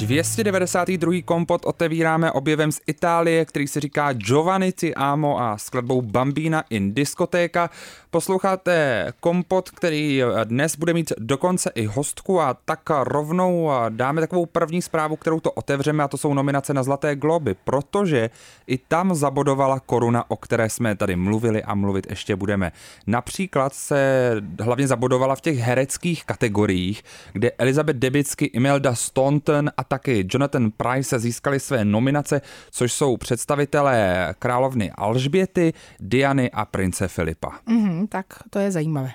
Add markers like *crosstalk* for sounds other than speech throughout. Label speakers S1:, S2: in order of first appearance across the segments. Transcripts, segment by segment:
S1: 292. kompot otevíráme objevem z Itálie, který se říká Giovanni Ti Amo a skladbou Bambina in Discotéka. Posloucháte kompot, který dnes bude mít dokonce i hostku a tak rovnou dáme takovou první zprávu, kterou to otevřeme a to jsou nominace na Zlaté globy, protože i tam zabodovala koruna, o které jsme tady mluvili a mluvit ještě budeme. Například se hlavně zabodovala v těch hereckých kategoriích, kde Elizabeth Debitsky, Imelda Staunton a taky Jonathan Price získali své nominace, což jsou představitelé královny Alžběty, Diany a prince Filipa.
S2: Mm, tak to je zajímavé.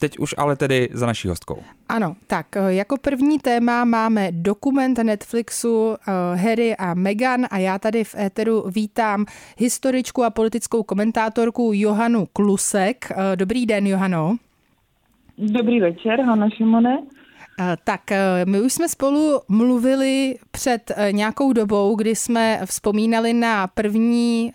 S1: Teď už ale tedy za naší hostkou.
S2: Ano, tak eh, jako první téma máme dokument Netflixu uh, Harry a Meghan a já tady v éteru vítám historičku a politickou komentátorku Johanu Klusek. Uh, dobrý den, Johano.
S3: Dobrý večer, Hanna Šimone.
S2: Tak my už jsme spolu mluvili před nějakou dobou, kdy jsme vzpomínali na první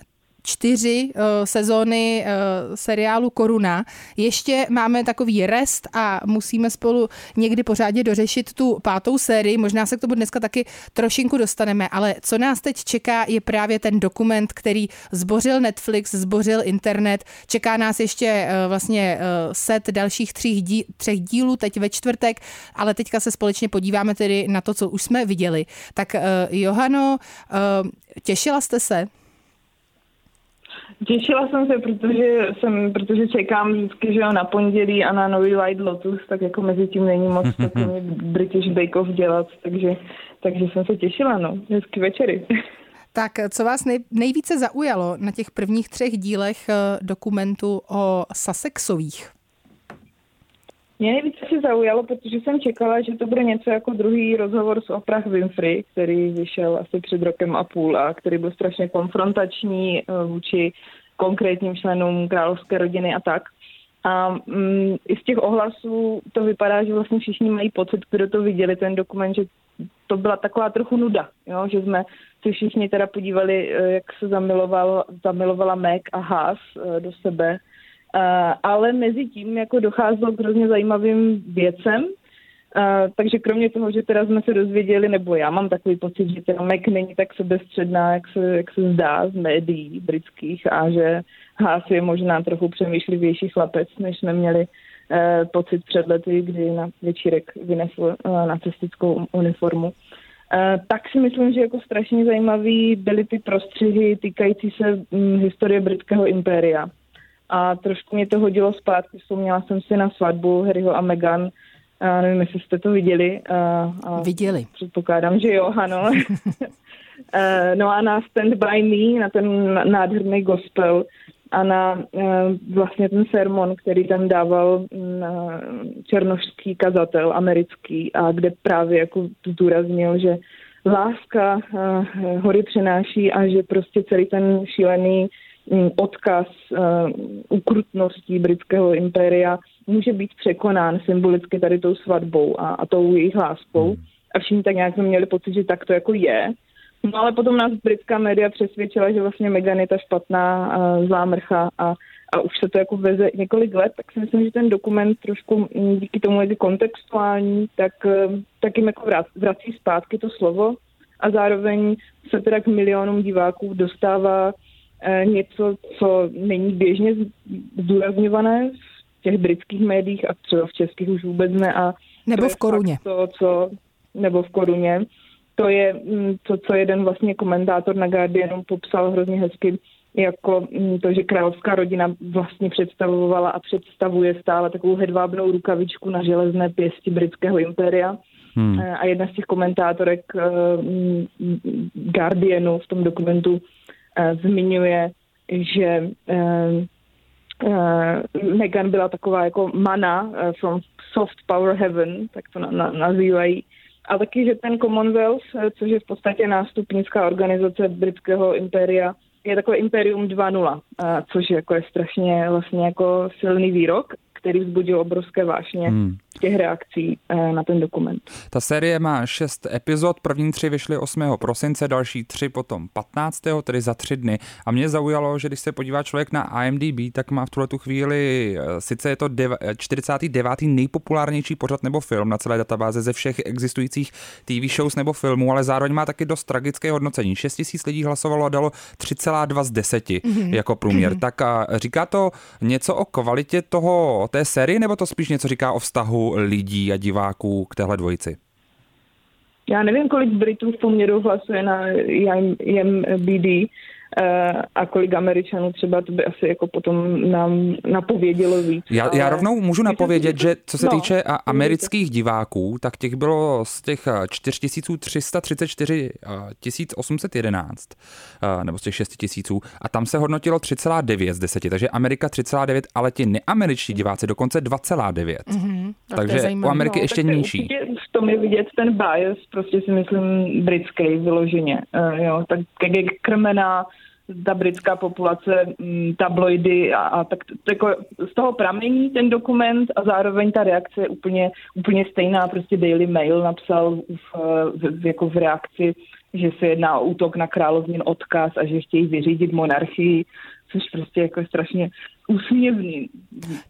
S2: čtyři uh, sezóny uh, seriálu Koruna. Ještě máme takový rest a musíme spolu někdy pořádně dořešit tu pátou sérii. Možná se k tomu dneska taky trošinku dostaneme, ale co nás teď čeká je právě ten dokument, který zbořil Netflix, zbořil internet. Čeká nás ještě uh, vlastně uh, set dalších tří dí, třech dílů teď ve čtvrtek, ale teďka se společně podíváme tedy na to, co už jsme viděli. Tak uh, Johano, uh, těšila jste se?
S3: Těšila jsem se, protože jsem, protože čekám vždycky, že jo, na pondělí a na nový White Lotus, tak jako mezi tím není moc *laughs* takový British Bake Off dělat, takže, takže jsem se těšila, no. Hezky večery.
S2: Tak co vás nej, nejvíce zaujalo na těch prvních třech dílech eh, dokumentu o Sussexových?
S3: Mě nejvíce se zaujalo, protože jsem čekala, že to bude něco jako druhý rozhovor s Oprah Winfrey, který vyšel asi před rokem a půl a který byl strašně konfrontační eh, vůči konkrétním členům královské rodiny a tak. A mm, i z těch ohlasů to vypadá, že vlastně všichni mají pocit, kdo to viděli, ten dokument, že to byla taková trochu nuda, jo? že jsme si všichni teda podívali, eh, jak se zamiloval, zamilovala Meg a Haas eh, do sebe ale mezi tím jako docházelo k hrozně zajímavým věcem, Uh, takže kromě toho, že teda jsme se dozvěděli, nebo já mám takový pocit, že ten Mac není tak sebestředná, jak se, jak se zdá z médií britských a že Haas je možná trochu přemýšlivější chlapec, než jsme měli uh, pocit před lety, kdy na večírek vynesl uh, nacistickou uniformu. Uh, tak si myslím, že jako strašně zajímavý byly ty prostřihy týkající se um, historie britského impéria a trošku mě to hodilo zpátky. Vzpomněla jsem si na svatbu Harryho a Meghan. A nevím, jestli jste to viděli. A,
S2: a viděli.
S3: Předpokládám, že jo, ano. *laughs* no a na Stand By Me, na ten nádherný gospel a na vlastně ten sermon, který tam dával černošský kazatel americký a kde právě jako zdůraznil, že láska hory přináší a že prostě celý ten šílený Mm, odkaz uh, ukrutností britského impéria může být překonán symbolicky tady tou svatbou a, a tou jejich láskou. Hmm. A všichni tak nějak jsme měli pocit, že tak to jako je. No ale potom nás britská média přesvědčila, že vlastně Meghan je ta špatná uh, zlá mrcha a, a už se to jako veze několik let, tak si myslím, že ten dokument trošku mm, díky tomu, jak je kontextuální, tak, uh, tak jim jako vrací zpátky to slovo a zároveň se teda k milionům diváků dostává Eh, něco, co není běžně zdůrazňované v těch britských médiích a třeba v českých už vůbec ne. A
S2: nebo v koruně.
S3: To, co, nebo v koruně. To je mm, to, co jeden vlastně komentátor na Guardianu popsal hrozně hezky, jako mm, to, že královská rodina vlastně představovala a představuje stále takovou hedvábnou rukavičku na železné pěsti britského impéria. Hmm. Eh, a jedna z těch komentátorek eh, mm, Guardianu v tom dokumentu Eh, zmiňuje, že eh, eh, Meghan byla taková jako mana from soft power heaven, tak to na, na, nazývají. A taky, že ten Commonwealth, což je v podstatě nástupnická organizace britského impéria, je takové imperium 2.0, což jako je strašně vlastně jako silný výrok, který vzbudil obrovské vášně. Hmm. Těch reakcí eh, na ten dokument.
S1: Ta série má šest epizod, první tři vyšly 8. prosince, další tři potom 15. tedy za tři dny. A mě zaujalo, že když se podívá člověk na IMDb, tak má v tuhle tu chvíli, eh, sice je to 49. nejpopulárnější pořad nebo film na celé databáze ze všech existujících TV shows nebo filmů, ale zároveň má taky dost tragické hodnocení. 6 tisíc lidí hlasovalo a dalo 3,2 z 10 mm-hmm. jako průměr. Mm-hmm. Tak a říká to něco o kvalitě toho té série, nebo to spíš něco říká o vztahu lidí a diváků k téhle dvojici?
S3: Já nevím, kolik Britů v poměru hlasuje na IMBD, Eh, a kolik Američanů třeba to by asi jako potom nám napovědělo víc.
S1: Já, já rovnou můžu napovědět, že co se no, týče amerických diváků, tak těch bylo z těch 4334 1811, eh, nebo z těch 6 tisíců, a tam se hodnotilo 3,9 z 10, takže Amerika 3,9, ale ti neameričtí diváci dokonce 2,9. Mm-hmm, takže u Ameriky no, ještě nižší.
S3: V tom je vidět ten bias, prostě si myslím britský vyloženě. Uh, jo, tak jak je krmená ta britská populace, mm, tabloidy a, a tak jako z toho pramení ten dokument a zároveň ta reakce je úplně, úplně stejná. Prostě Daily Mail napsal v, v, jako v reakci, že se jedná o útok na královnin odkaz a že chtějí vyřídit monarchii, což prostě jako je strašně úsměvný,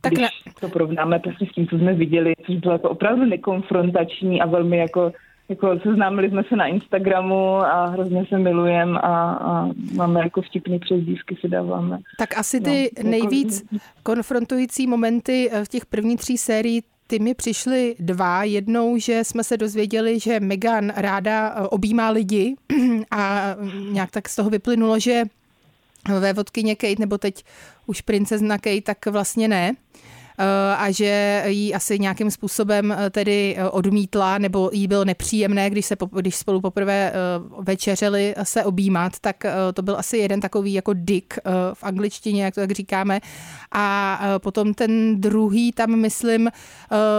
S3: tak když ne... to porovnáme prostě s tím, co jsme viděli, což bylo jako opravdu nekonfrontační a velmi jako jako seznámili jsme se na Instagramu a hrozně se milujeme a, a máme jako vtipný přezdívky si dáváme.
S2: Tak asi ty no, nejvíc jako... konfrontující momenty eh, v těch první tří sérií ty mi přišly dva. Jednou, že jsme se dozvěděli, že Megan ráda eh, objímá lidi *clears throat* a nějak tak z toho vyplynulo, že ve vodkyně Kate, nebo teď už princezna Kate, tak vlastně ne. Eh, a že jí asi nějakým způsobem eh, tedy eh, odmítla nebo jí bylo nepříjemné, když, se, když spolu poprvé večeřeli se objímat, tak to byl asi jeden takový jako dick v angličtině, jak to tak říkáme. A potom ten druhý, tam myslím,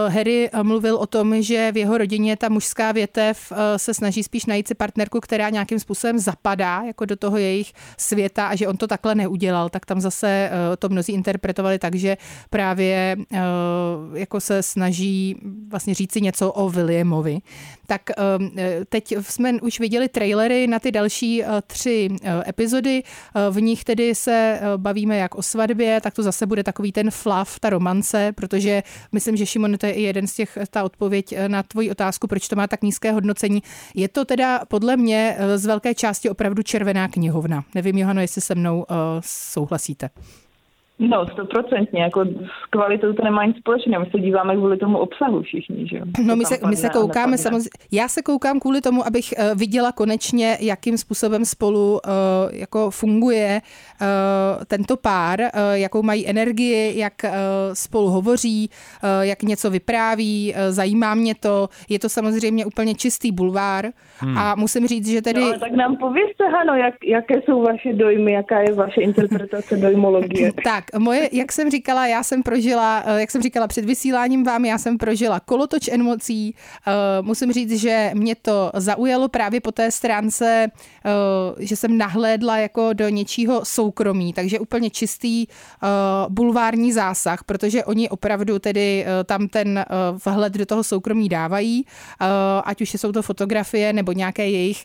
S2: Harry mluvil o tom, že v jeho rodině ta mužská větev se snaží spíš najít si partnerku, která nějakým způsobem zapadá jako do toho jejich světa a že on to takhle neudělal, tak tam zase to mnozí interpretovali tak, že právě Eh, jako se snaží vlastně říci něco o Williamovi. Tak eh, teď jsme už viděli trailery na ty další eh, tři epizody. V nich tedy se bavíme jak o svatbě, tak to zase bude takový ten fluff, ta romance, protože myslím, že Šimon, to je i jeden z těch, ta odpověď na tvoji otázku, proč to má tak nízké hodnocení. Je to teda podle mě z velké části opravdu červená knihovna. Nevím, Johano, jestli se mnou souhlasíte.
S3: No, stoprocentně, jako s kvalitou to nemá nic společného, my se díváme kvůli tomu obsahu všichni, že jo.
S2: No my se, my se koukáme samozřejmě, já se koukám kvůli tomu, abych uh, viděla konečně, jakým způsobem spolu uh, jako funguje uh, tento pár, uh, jakou mají energii, jak uh, spolu hovoří, uh, jak něco vypráví, uh, zajímá mě to, je to samozřejmě úplně čistý bulvár hmm. a musím říct, že tedy...
S3: No, tak nám povězte, Hano, jak, jaké jsou vaše dojmy, jaká je vaše interpretace *laughs* dojmologie.
S2: tak, moje, *laughs* jak jsem říkala, já jsem prožila, eh, jak jsem říkala před vysíláním vám, já jsem prožila kolotoč emocí. Eh, musím říct, že mě to zaujalo právě po té stránce, eh, že jsem nahlédla jako do něčího soukromí, takže úplně čistý bulvární zásah, protože oni opravdu tedy tam ten vhled do toho soukromí dávají, ať už jsou to fotografie nebo nějaké jejich,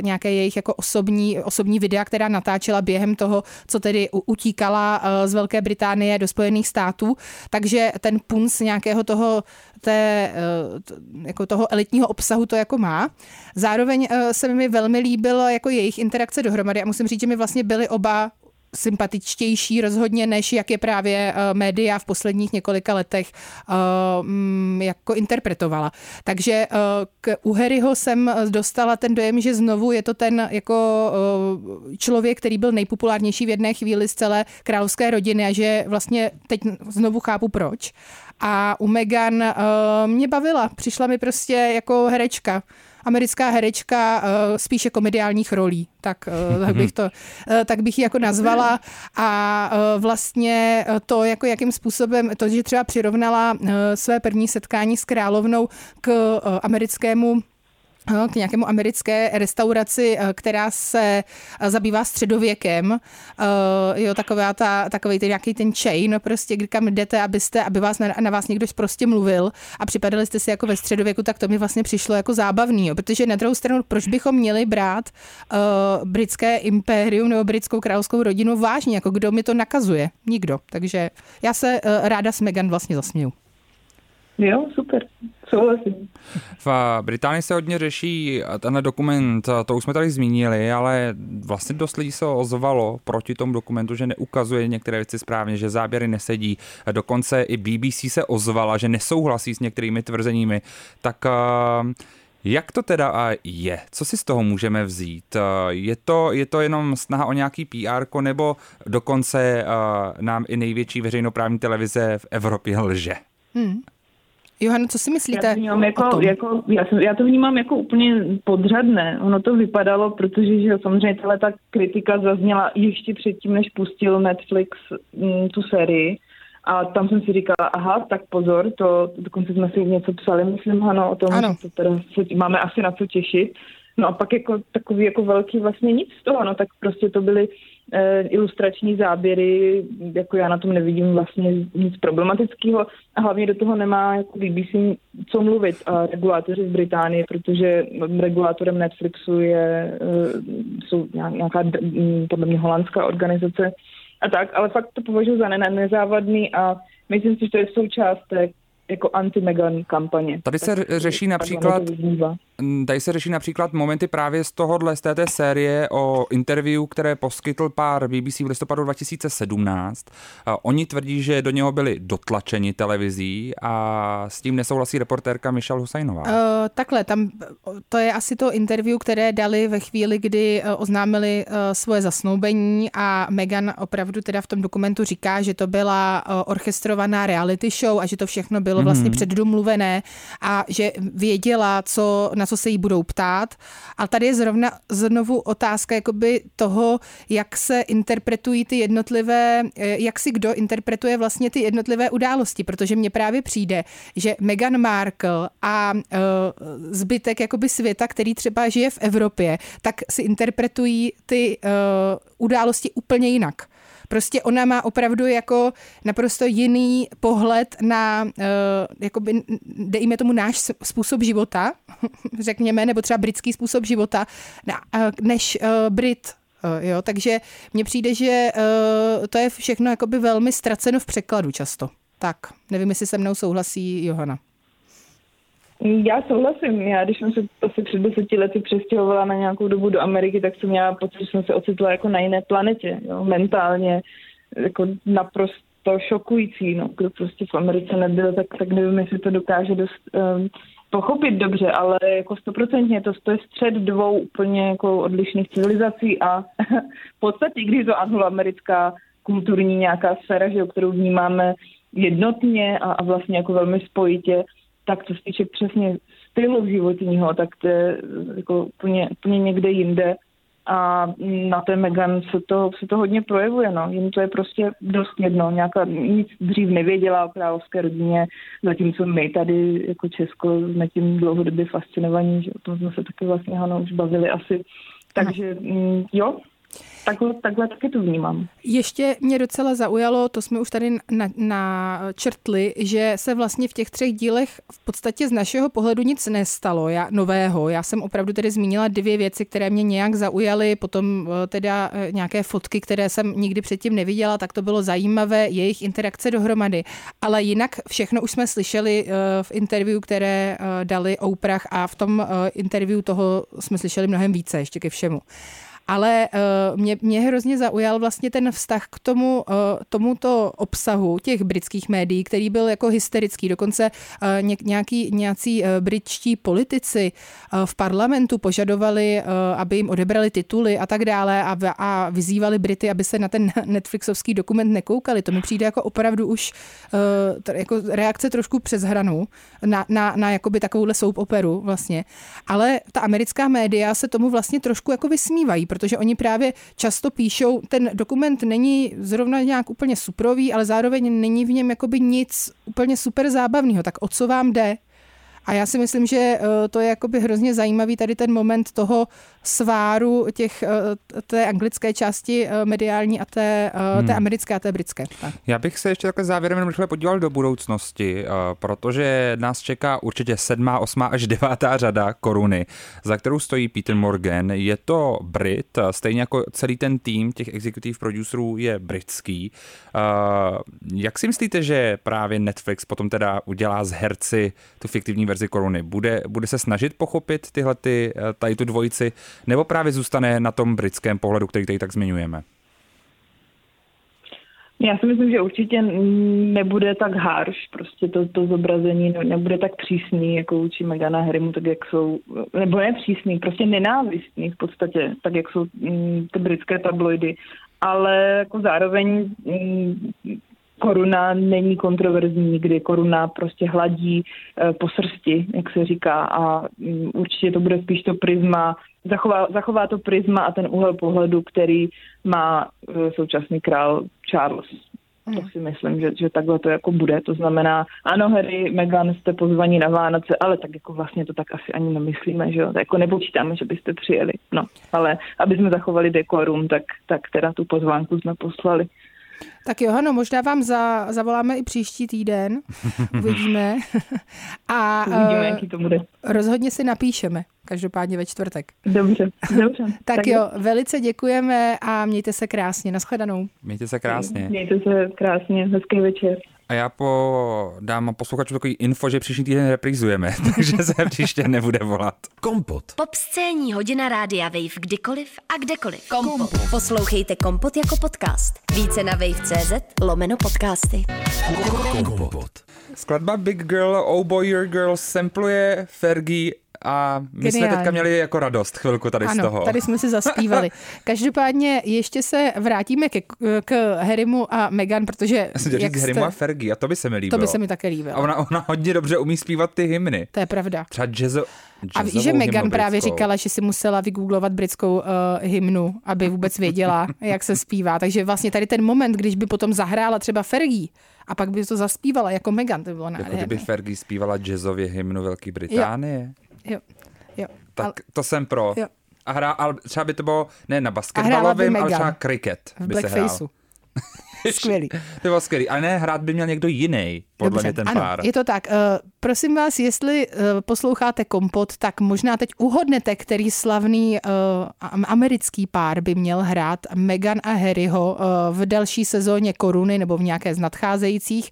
S2: nějaké jejich jako osobní, osobní videa, která natáčela během toho, co tedy utíkala z Velké Británie do Spojených států, takže ten punc nějakého toho, té, eh, jako toho elitního obsahu to jako má. Zároveň eh, se mi velmi líbilo jako jejich interakce dohromady a musím říct, že mi vlastně byly oba sympatičtější rozhodně, než jak je právě uh, média v posledních několika letech uh, jako interpretovala. Takže uh, k u Harryho jsem dostala ten dojem, že znovu je to ten jako člověk, který byl nejpopulárnější v jedné chvíli z celé královské rodiny a že vlastně teď znovu chápu proč. A u Meghan mě bavila, přišla mi prostě jako herečka americká herečka uh, spíše komediálních rolí, tak, uh, tak, bych to, uh, tak bych ji jako nazvala. A vlastně to, jako jakým způsobem, to, že třeba přirovnala své první setkání s královnou k americkému k nějakému americké restauraci, která se zabývá středověkem. Jo, taková ta, takový ten nějaký ten chain, prostě kam jdete, abyste, aby vás na, na vás někdo prostě mluvil a připadali jste si jako ve středověku, tak to mi vlastně přišlo jako zábavný, jo, protože na druhou stranu, proč bychom měli brát uh, britské impérium nebo britskou královskou rodinu vážně, jako kdo mi to nakazuje? Nikdo. Takže já se uh, ráda s Megan vlastně zasměju.
S3: Jo, super, souhlasím.
S1: V Británii se hodně řeší tenhle dokument, to už jsme tady zmínili, ale vlastně dost lidí se ozvalo proti tomu dokumentu, že neukazuje některé věci správně, že záběry nesedí. Dokonce i BBC se ozvala, že nesouhlasí s některými tvrzeními. Tak jak to teda je? Co si z toho můžeme vzít? Je to, je to jenom snaha o nějaký PR, nebo dokonce nám i největší veřejnoprávní televize v Evropě lže? Hmm.
S2: Johano, co si myslíte já to,
S3: jako, o tom? Jako, já, jsem, já to vnímám jako úplně podřadné. Ono to vypadalo, protože že samozřejmě tahle ta kritika zazněla ještě předtím, než pustil Netflix m, mm, tu sérii. A tam jsem si říkala, aha, tak pozor, to dokonce jsme si něco psali, myslím, ano, o tom, ano. že to teda se, máme asi na co těšit. No a pak jako takový jako velký vlastně nic z toho, no tak prostě to byly ilustrační záběry, jako já na tom nevidím vlastně nic problematického a hlavně do toho nemá jako BBC co mluvit a regulátoři z Británie, protože regulátorem Netflixu je, e, jsou nějaká podle mě holandská organizace a tak, ale fakt to považuji za nezávadný a myslím si, že to je součást té jako anti-Megan kampaně.
S1: Tady se řeší například, tady se řeší například momenty právě z tohohle, z této série o interview, které poskytl pár BBC v listopadu 2017. Oni tvrdí, že do něho byli dotlačeni televizí a s tím nesouhlasí reportérka Michelle Husajnová. Uh,
S2: takhle, tam to je asi to interview, které dali ve chvíli, kdy uh, oznámili uh, svoje zasnoubení a Megan opravdu teda v tom dokumentu říká, že to byla uh, orchestrovaná reality show a že to všechno bylo vlastně hmm. předdomluvené a že věděla, co, na co se jí budou ptát. A tady je zrovna znovu otázka jakoby toho, jak se interpretují ty jednotlivé, eh, jak si kdo interpretuje vlastně ty jednotlivé události, protože mně právě přijde, že Meghan Markle a uh, zbytek jakoby světa, který třeba žije v Evropě, tak si interpretují ty uh, události úplně jinak. Prostě ona má opravdu jako naprosto jiný pohled na, uh, jakoby, dejme tomu náš způsob života, *laughs* řekněme, nebo třeba britský způsob života, na, uh, než uh, Brit. Uh, jo, takže mně přijde, že uh, to je všechno jakoby velmi ztraceno v překladu často. Tak, nevím, jestli se mnou souhlasí Johana.
S3: Já souhlasím. Já, když jsem se asi před deseti lety přestěhovala na nějakou dobu do Ameriky, tak jsem měla pocit, že jsem se ocitla jako na jiné planetě. Jo? Mentálně jako naprosto šokující. No. Kdo prostě v Americe nebyl, tak, tak nevím, jestli to dokáže dost um, pochopit dobře, ale jako stoprocentně to, to je střed dvou úplně jako odlišných civilizací a *laughs* v podstatě, když to angloamerická kulturní nějaká sféra, že, kterou vnímáme jednotně a, a vlastně jako velmi spojitě, tak co se týče přesně stylu životního, tak to je jako úplně, úplně někde jinde. A na té Megan se to, se to hodně projevuje, no. Jim to je prostě dost jedno. Nějaká, nic dřív nevěděla o královské rodině, zatímco my tady jako Česko jsme tím dlouhodobě fascinovaní, že o tom jsme se taky vlastně Hano už bavili asi. Takže mm, jo, Takhle, takhle taky to vnímám.
S2: Ještě mě docela zaujalo, to jsme už tady načrtli, na že se vlastně v těch třech dílech v podstatě z našeho pohledu nic nestalo já, nového. Já jsem opravdu tedy zmínila dvě věci, které mě nějak zaujaly, potom eh, teda eh, nějaké fotky, které jsem nikdy předtím neviděla, tak to bylo zajímavé, jejich interakce dohromady. Ale jinak všechno už jsme slyšeli eh, v interview, které dali Oprah a v tom interview toho jsme slyšeli mnohem více ještě ke všemu ale uh, mě, mě hrozně zaujal vlastně ten vztah k tomu, uh, tomuto obsahu těch britských médií, který byl jako hysterický. Dokonce ně, nějaký, nějací britští politici v parlamentu požadovali, aby jim odebrali tituly a tak dále a, a vyzývali Brity, aby se na ten *laughs* Netflixovský dokument nekoukali. To mi přijde jako opravdu už jako reakce trošku přes hranu na, na, na jakoby takovouhle soap operu vlastně. Ale ta americká média se tomu vlastně trošku jako vysmívají, protože oni právě často píšou, ten dokument není zrovna nějak úplně suprový, ale zároveň není v něm jakoby nic úplně super zábavného. Tak o co vám jde? A já si myslím, že eh, to je jakoby hrozně zajímavý tady ten moment toho sváru těch, eh, té anglické části eh, mediální a té, hmm. té americké a té britské. Tak.
S1: Já bych se ještě takhle závěrem rychle podíval do budoucnosti, protože nás čeká určitě sedmá, osmá až devátá řada koruny, za kterou stojí Peter Morgan. Je to Brit, stejně jako celý ten tým těch executive producerů je britský. Jak si myslíte, že právě Netflix potom teda udělá z herci tu fiktivní verzi koruny? Bude, bude se snažit pochopit tyhle ty, tady tu dvojici, nebo právě zůstane na tom britském pohledu, který tady tak zmiňujeme?
S3: Já si myslím, že určitě nebude tak harsh, prostě to, to zobrazení nebude tak přísný, jako učí Megana Harrymu, tak jak jsou, nebo ne přísný, prostě nenávistný v podstatě, tak jak jsou mm, ty britské tabloidy, ale jako zároveň mm, koruna není kontroverzní, kdy koruna prostě hladí eh, po srsti, jak se říká, a mm, určitě to bude spíš to prisma, zachová, zachová to prisma a ten úhel pohledu, který má eh, současný král Charles. To si myslím, že, že takhle to jako bude. To znamená, ano, Harry, Meghan, jste pozvaní na Vánoce, ale tak jako vlastně to tak asi ani nemyslíme, že jo. Tak jako nepočítáme, že byste přijeli. No, ale aby jsme zachovali dekorum, tak, tak teda tu pozvánku jsme poslali.
S2: Tak Johano, možná vám za, zavoláme i příští týden, *laughs* uvidíme. A
S3: uvidíme, jaký to bude.
S2: Rozhodně si napíšeme, každopádně ve čtvrtek.
S3: Dobře, dobře. *laughs*
S2: tak, tak jo, velice děkujeme a mějte se krásně. Naschledanou.
S1: Mějte se krásně.
S3: Mějte se krásně. Hezký večer.
S1: A já po, dám posluchačům takový info, že příští týden reprizujeme, *laughs* takže se příště nebude volat.
S4: Kompot. Pop scéní hodina rádia Wave kdykoliv a kdekoliv.
S5: Kompot. Kompot. Poslouchejte Kompot jako podcast. Více na wave.cz lomeno podcasty.
S1: Kompot. Skladba Big Girl, Oh Boy Your Girl sampluje Fergie a my Geniální. jsme teďka měli jako radost chvilku tady
S2: ano,
S1: z toho.
S2: tady jsme si zaspívali. *laughs* Každopádně ještě se vrátíme ke, k Harrymu a Meghan, protože...
S1: Já jsem jak říct Harrymu a Fergie a to by se mi líbilo.
S2: To by se mi také líbilo.
S1: A ona, ona hodně dobře umí zpívat ty hymny.
S2: To je pravda.
S1: Třeba jazzo,
S2: a víš, že Meghan právě říkala, že si musela vygooglovat britskou uh, hymnu, aby vůbec věděla, *laughs* jak se zpívá. Takže vlastně tady ten moment, když by potom zahrála třeba Fergie, a pak by to zaspívala jako Megan, to bylo nádherné.
S1: Jako kdyby Fergie zpívala jazzově hymnu Velké Británie.
S2: Jo. Jo, jo.
S1: Tak ale, to jsem pro. Jo. A hra, ale třeba by to bylo ne na basketbalovém, ale třeba kriket
S2: by se hrál. *laughs* Skvělý.
S1: to bylo skvělý. Ale ne, hrát by měl někdo jiný, podle Dobře, mě ten
S2: ano,
S1: pár.
S2: je to tak. Uh, prosím vás, jestli uh, posloucháte Kompot, tak možná teď uhodnete, který slavný uh, americký pár by měl hrát Meghan a Harryho uh, v další sezóně Koruny nebo v nějaké z nadcházejících.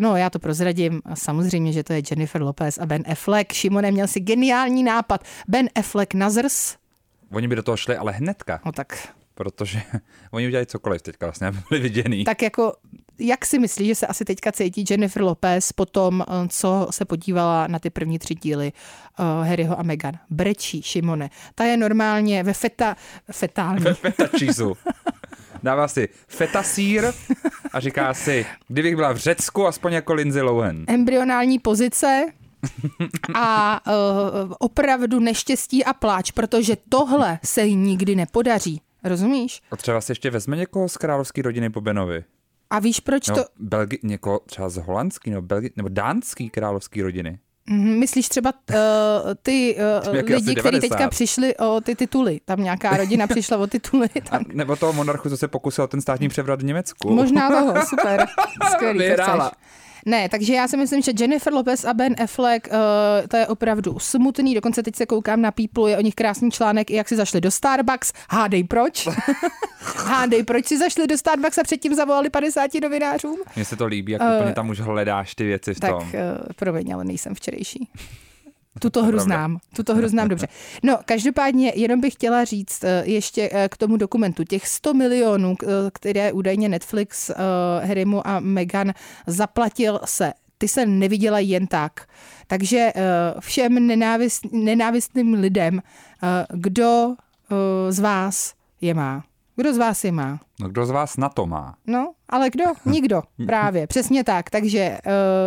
S2: No, já to prozradím. Samozřejmě, že to je Jennifer Lopez a Ben Affleck. Šimone měl si geniální nápad. Ben Affleck na zrs.
S1: Oni by do toho šli, ale hnedka.
S2: No tak.
S1: Protože *laughs* oni udělají cokoliv teďka vlastně, aby byli viděný.
S2: Tak jako, jak si myslíš, že se asi teďka cítí Jennifer Lopez po tom, eh, co se podívala na ty první tři díly uh, Harryho a Meghan? Brečí, Šimone. Ta je normálně ve feta, fetální.
S1: Ve feta čísu. *laughs* dává si fetasír a říká si, kdybych byla v Řecku, aspoň jako Lindsay Lohan.
S2: Embryonální pozice, a uh, opravdu neštěstí a pláč, protože tohle se jí nikdy nepodaří. Rozumíš?
S1: A třeba si ještě vezme někoho z královské rodiny po Benovi.
S2: A víš, proč
S1: no,
S2: to...
S1: Belgi, někoho třeba z holandský nebo, Belgi, nebo dánský královské rodiny.
S2: Mhm, myslíš třeba uh, ty *laughs* uh, lidi, kteří teďka přišli o ty tituly? Tam nějaká rodina přišla o tituly. *laughs*
S1: Tam... A nebo toho monarchu, co se pokusil ten státní převrat v Německu.
S2: Možná toho, *laughs* super. Skvělý, Vyhrála. Ne, takže já si myslím, že Jennifer Lopez a Ben Affleck, uh, to je opravdu smutný, dokonce teď se koukám na People, je o nich krásný článek, i jak si zašli do Starbucks. Hádej proč? *laughs* Hádej proč si zašli do Starbucks a předtím zavolali 50 novinářům?
S1: Mně se to líbí, jak uh, úplně tam už hledáš ty věci v
S2: tak, tom. Tak uh, promiň, ale nejsem včerejší. Tuto hru znám, tuto hru znám dobře. No, každopádně jenom bych chtěla říct eh, ještě eh, k tomu dokumentu. Těch 100 milionů, eh, které údajně Netflix Harrymu a Meghan zaplatil se ty se neviděla jen tak. Takže všem nenávist, nenávistným lidem, kdo z vás je má? Kdo z vás je má?
S1: No kdo z vás na to má?
S2: No, ale kdo? Nikdo. *laughs* Právě, přesně tak. Takže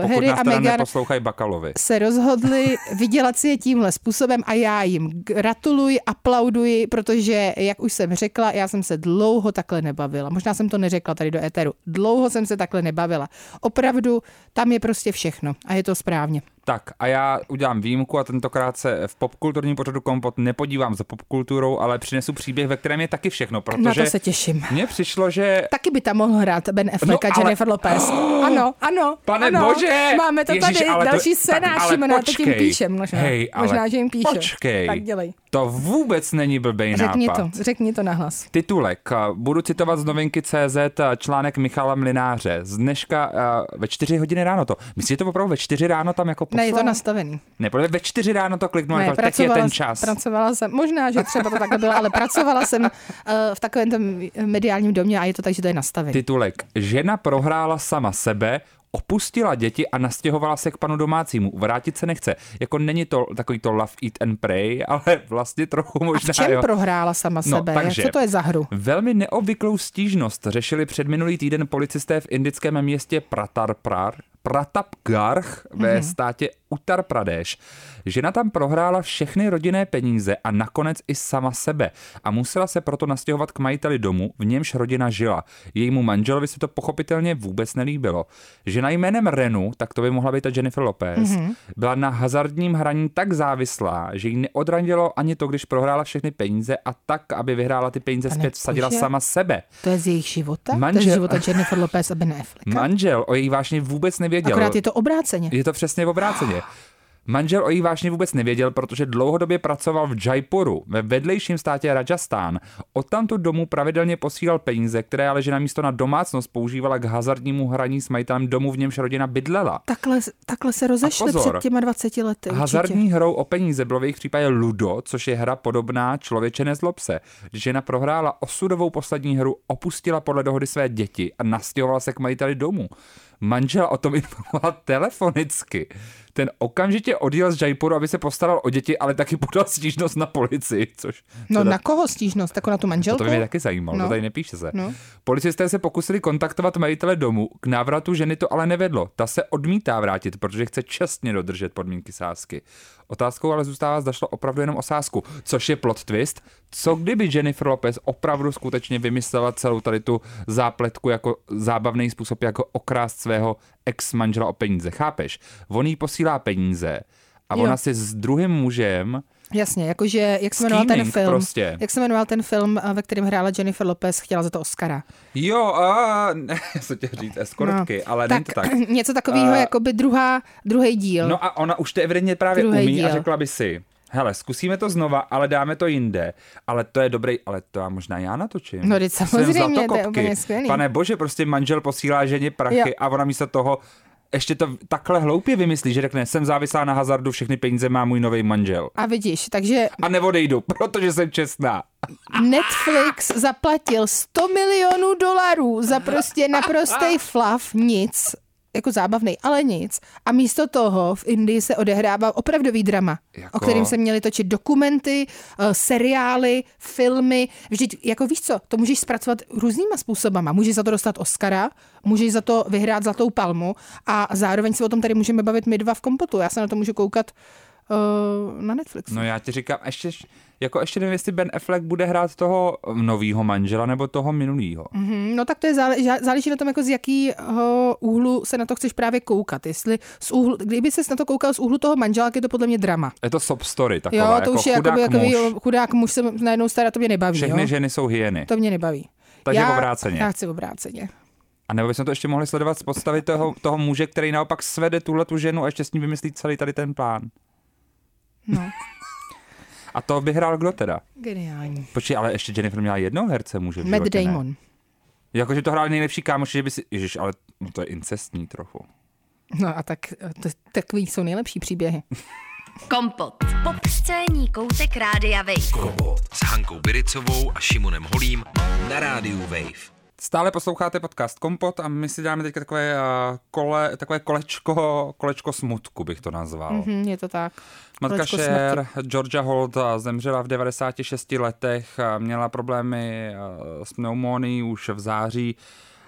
S1: uh, Harry a Meghan Bakalovi.
S2: se rozhodli vydělat si je tímhle způsobem a já jim gratuluji, aplauduji, protože, jak už jsem řekla, já jsem se dlouho takhle nebavila. Možná jsem to neřekla tady do éteru. Dlouho jsem se takhle nebavila. Opravdu, tam je prostě všechno a je to správně.
S1: Tak a já udělám výjimku a tentokrát se v popkulturním pořadu Kompot nepodívám za popkulturou, ale přinesu příběh, ve kterém je taky všechno, protože
S2: Na to se těším.
S1: mně přišlo, že
S2: Taky by tam mohl hrát Ben Affleck a
S1: No, ale-
S2: Jennifer Lopez. *gasps* Ano, ano,
S1: Pane
S2: ano.
S1: bože!
S2: Máme to
S1: Ježíš,
S2: tady,
S1: ale to-
S2: další
S1: tak,
S2: scénář,
S1: ale
S2: Šimona, teď jim
S1: počkej.
S2: píšem možná.
S1: Hej, ale
S2: možná, že jim píše.
S1: počkej.
S2: Tak dělej.
S1: To vůbec není blbej
S2: Řekni
S1: nápad.
S2: to, řekni to nahlas.
S1: Titulek. Budu citovat z novinky CZ článek Michala Mlináře. Z dneška uh, ve 4 hodiny ráno to. Myslíte, že to opravdu ve 4 ráno tam jako poslal?
S2: Ne, je to nastavený.
S1: Ne, podle ve 4 ráno to kliknu,
S2: Ne,
S1: teď je ten čas.
S2: pracovala jsem, možná, že třeba to takhle bylo, ale pracovala jsem uh, v takovém tom mediálním domě a je to tak, že to je nastavený.
S1: Titulek. Žena prohrála sama sebe, opustila děti a nastěhovala se k panu domácímu. Vrátit se nechce. Jako není to takový to love, eat and pray, *laughs* ale vlastně trochu
S2: A
S1: možná
S2: v čem
S1: jo.
S2: prohrála sama
S1: No,
S2: sebe?
S1: takže-
S2: Co to je za hru?
S1: Velmi neobvyklou stížnost řešili před minulý týden policisté v indickém městě Pratarprar, Pratapgarh ve
S2: Mhm.
S1: státě Uttar Pradesh. Žena tam prohrála všechny rodinné peníze a nakonec i sama sebe a musela se proto nastěhovat k majiteli domu, v němž rodina žila. Jejímu manželovi se to pochopitelně vůbec nelíbilo. Žena jménem Renu, tak to by mohla být ta Jennifer Lopez, mm-hmm. byla na hazardním hraní tak závislá, že jí neodradilo ani to, když prohrála všechny peníze a tak, aby vyhrála ty peníze
S2: Pane
S1: zpět, vsadila sama sebe.
S2: To je z jejich života? To je
S1: Manžel-
S2: z života Jennifer Lopez a Ben Afflecka?
S1: Manžel o její vášně vůbec nevěděl.
S2: Akorát je to obráceně.
S1: Je to přesně v obráceně. Manžel o jí vážně vůbec nevěděl, protože dlouhodobě pracoval v Jaipuru, ve vedlejším státě Rajasthan. Odtamtud domů pravidelně posílal peníze, které ale žena místo na domácnost používala k hazardnímu hraní s majitelem domu, v němž rodina bydlela.
S2: Takhle, takhle se rozešli
S1: pozor.
S2: před těma 20 lety. určitě.
S1: Hazardní hrou o peníze bylo v jejich případě Ludo, což je hra podobná člověče nezlob se. Když žena prohrála osudovou poslední hru, opustila podle dohody své děti a nastěhovala se k majiteli domu. Manžel o tom *laughs* informoval telefonicky. Ten okamžitě odjel z Jaipuru, aby se postaral o děti, ale taky podal stížnost na policii, což...
S2: No
S1: teda-
S2: na koho stížnost? Jako na tu manželku?
S1: to by mě taky zajímalo,
S2: No.
S1: to tady nepíše se.
S2: No.
S1: Policisté se pokusili kontaktovat majitele domu, k návratu ženy to ale nevedlo. Ta se odmítá vrátit, protože chce čestně dodržet podmínky sázky. Otázkou ale zůstává, zda šlo opravdu jenom o sázku, což je plot twist. Co kdyby Jennifer Lopez opravdu skutečně vymyslela celou tady tu zápletku jako zábavný způsob, jako okrást svého ex-manžela o peníze, chápeš? On jí posílá peníze a
S2: Jo.
S1: ona si s druhým mužem
S2: Jasně, jakože, jak se jmenoval ten film,
S1: prostě.
S2: jak se jmenoval ten film, a ve kterém hrála Jennifer Lopez, chtěla za to Oscara.
S1: Jo, a ne, *laughs* co tě říct, eskortky, no, ale není to tak. *clears throat*
S2: něco takového,
S1: A-
S2: jako by druhá, druhý díl.
S1: No a ona už to evidentně právě
S2: Druhý
S1: umí a
S2: díl.
S1: řekla by si, hele, zkusíme to znova, ale dáme to jinde. Ale to je dobrý, ale to já možná já natočím.
S2: No, teď samozřejmě, to je úplně skvělý.
S1: Pane bože, prostě manžel posílá ženě prachy
S2: Jo.
S1: a ona místo toho ještě to takhle hloupě vymyslí, že řekne, jsem závislá na hazardu, všechny peníze má můj nový manžel.
S2: A vidíš, takže
S1: A neodejdu, protože jsem čestná.
S2: Netflix zaplatil 100 milionů dolarů za prostě naprostý fluff, nic, jako zábavný, ale nic. A místo toho v Indii se odehrává opravdový drama,
S1: Jako?
S2: o kterém se měli točit dokumenty, eh, seriály, filmy. Vždyť, jako víš co, to můžeš zpracovat různýma způsobama. Můžeš za to dostat Oscara, můžeš za to vyhrát Zlatou palmu a zároveň se o tom tady můžeme bavit my dva v kompotu. Já se na to můžu koukat uh, na Netflixu.
S1: No já ti říkám, ještě, jako ještě nevím, jestli Ben Affleck bude hrát toho novýho manžela nebo toho minulýho.
S2: Mhm, No tak to je zále, záleží na tom, jako z jakého úhlu se na to chceš právě koukat. Jestli z úhlu, kdyby ses na to koukal z úhlu toho manžela, je to podle mě drama.
S1: Je to sob story taková,
S2: jo, to
S1: jako
S2: už je
S1: chudák
S2: jakoby, jakoby,
S1: muž.
S2: chudák muž se najednou stará, to mě nebaví.
S1: Všechny
S2: jo?
S1: ženy jsou hyeny.
S2: To mě nebaví.
S1: Takže
S2: já,
S1: obráceně.
S2: Já chci obráceně.
S1: A nebo bychom to ještě mohli sledovat z podstavy toho, toho muže, který naopak svede tuhle tu ženu a ještě s ní vymyslí celý tady ten plán.
S2: No,
S1: A to by hrál kdo teda?
S2: geniální.
S1: Počkej, ale ještě Jennifer měla jednoho herce muže v
S2: Matt
S1: životě, ne?
S2: Damon.
S1: Jakože to hrál nejlepší kámoš, že by si... Ježiš, ale no to je incestní trochu.
S2: No a tak to, takový jsou nejlepší příběhy. *laughs*
S4: Kompot. Popscénní koutek Rádia Wave.
S6: Kompot s Hankou Biricovou a Šimonem Holím na rádiu Wave.
S1: Stále posloucháte podcast Kompot a my si dáme teď takové, uh, kole, takové kolečko, kolečko smutku, bych to nazval. Mm-hmm.
S2: Mhm, je to tak.
S1: Matka
S2: Kolečko
S1: Cher, Georgia Holt, a zemřela v 96 letech, a měla problémy s pneumonií už v září.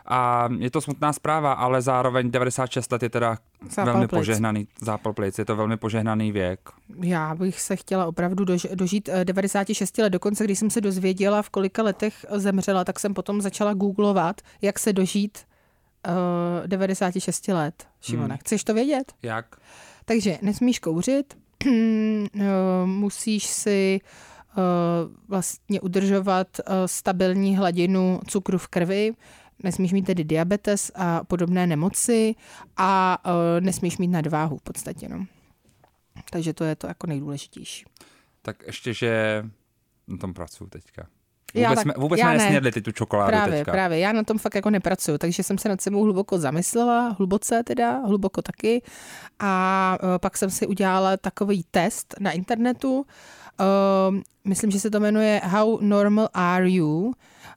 S1: A je to smutná zpráva, ale zároveň 96 let je teda
S2: Zápal
S1: velmi
S2: plic.
S1: požehnaný, zápal plic, je to velmi požehnaný věk.
S2: Já bych se chtěla opravdu dož, dožít eh, 96 let. Dokonce, když jsem se dozvěděla, v kolika letech zemřela, tak jsem potom začala googlovat, jak se dožít uh, 96 let. Šimone. Hmm. Chceš to vědět?
S1: Jak?
S2: Takže nesmíš kouřit, *clears throat* eh, musíš si eh, vlastně udržovat eh, stabilní hladinu cukru v krvi, nesmíš mít tedy diabetes a podobné nemoci a nesmíš mít nadváhu v podstatě. No. Takže to je to jako nejdůležitější.
S1: Tak ještě, že na tom pracuji teďka. Vůbec,
S2: Já tak-
S1: jsme, vůbec
S2: já
S1: jsme
S2: ne.
S1: nesnědli ty tu čokoládu
S2: Právě,
S1: teďka.
S2: právě. Já na tom fakt jako nepracuju, takže jsem se nad sebou hluboko zamyslela, hluboce teda, hluboko taky. A uh, pak jsem si udělala takový test na internetu. Uh, myslím, že se to jmenuje How Normal Are You?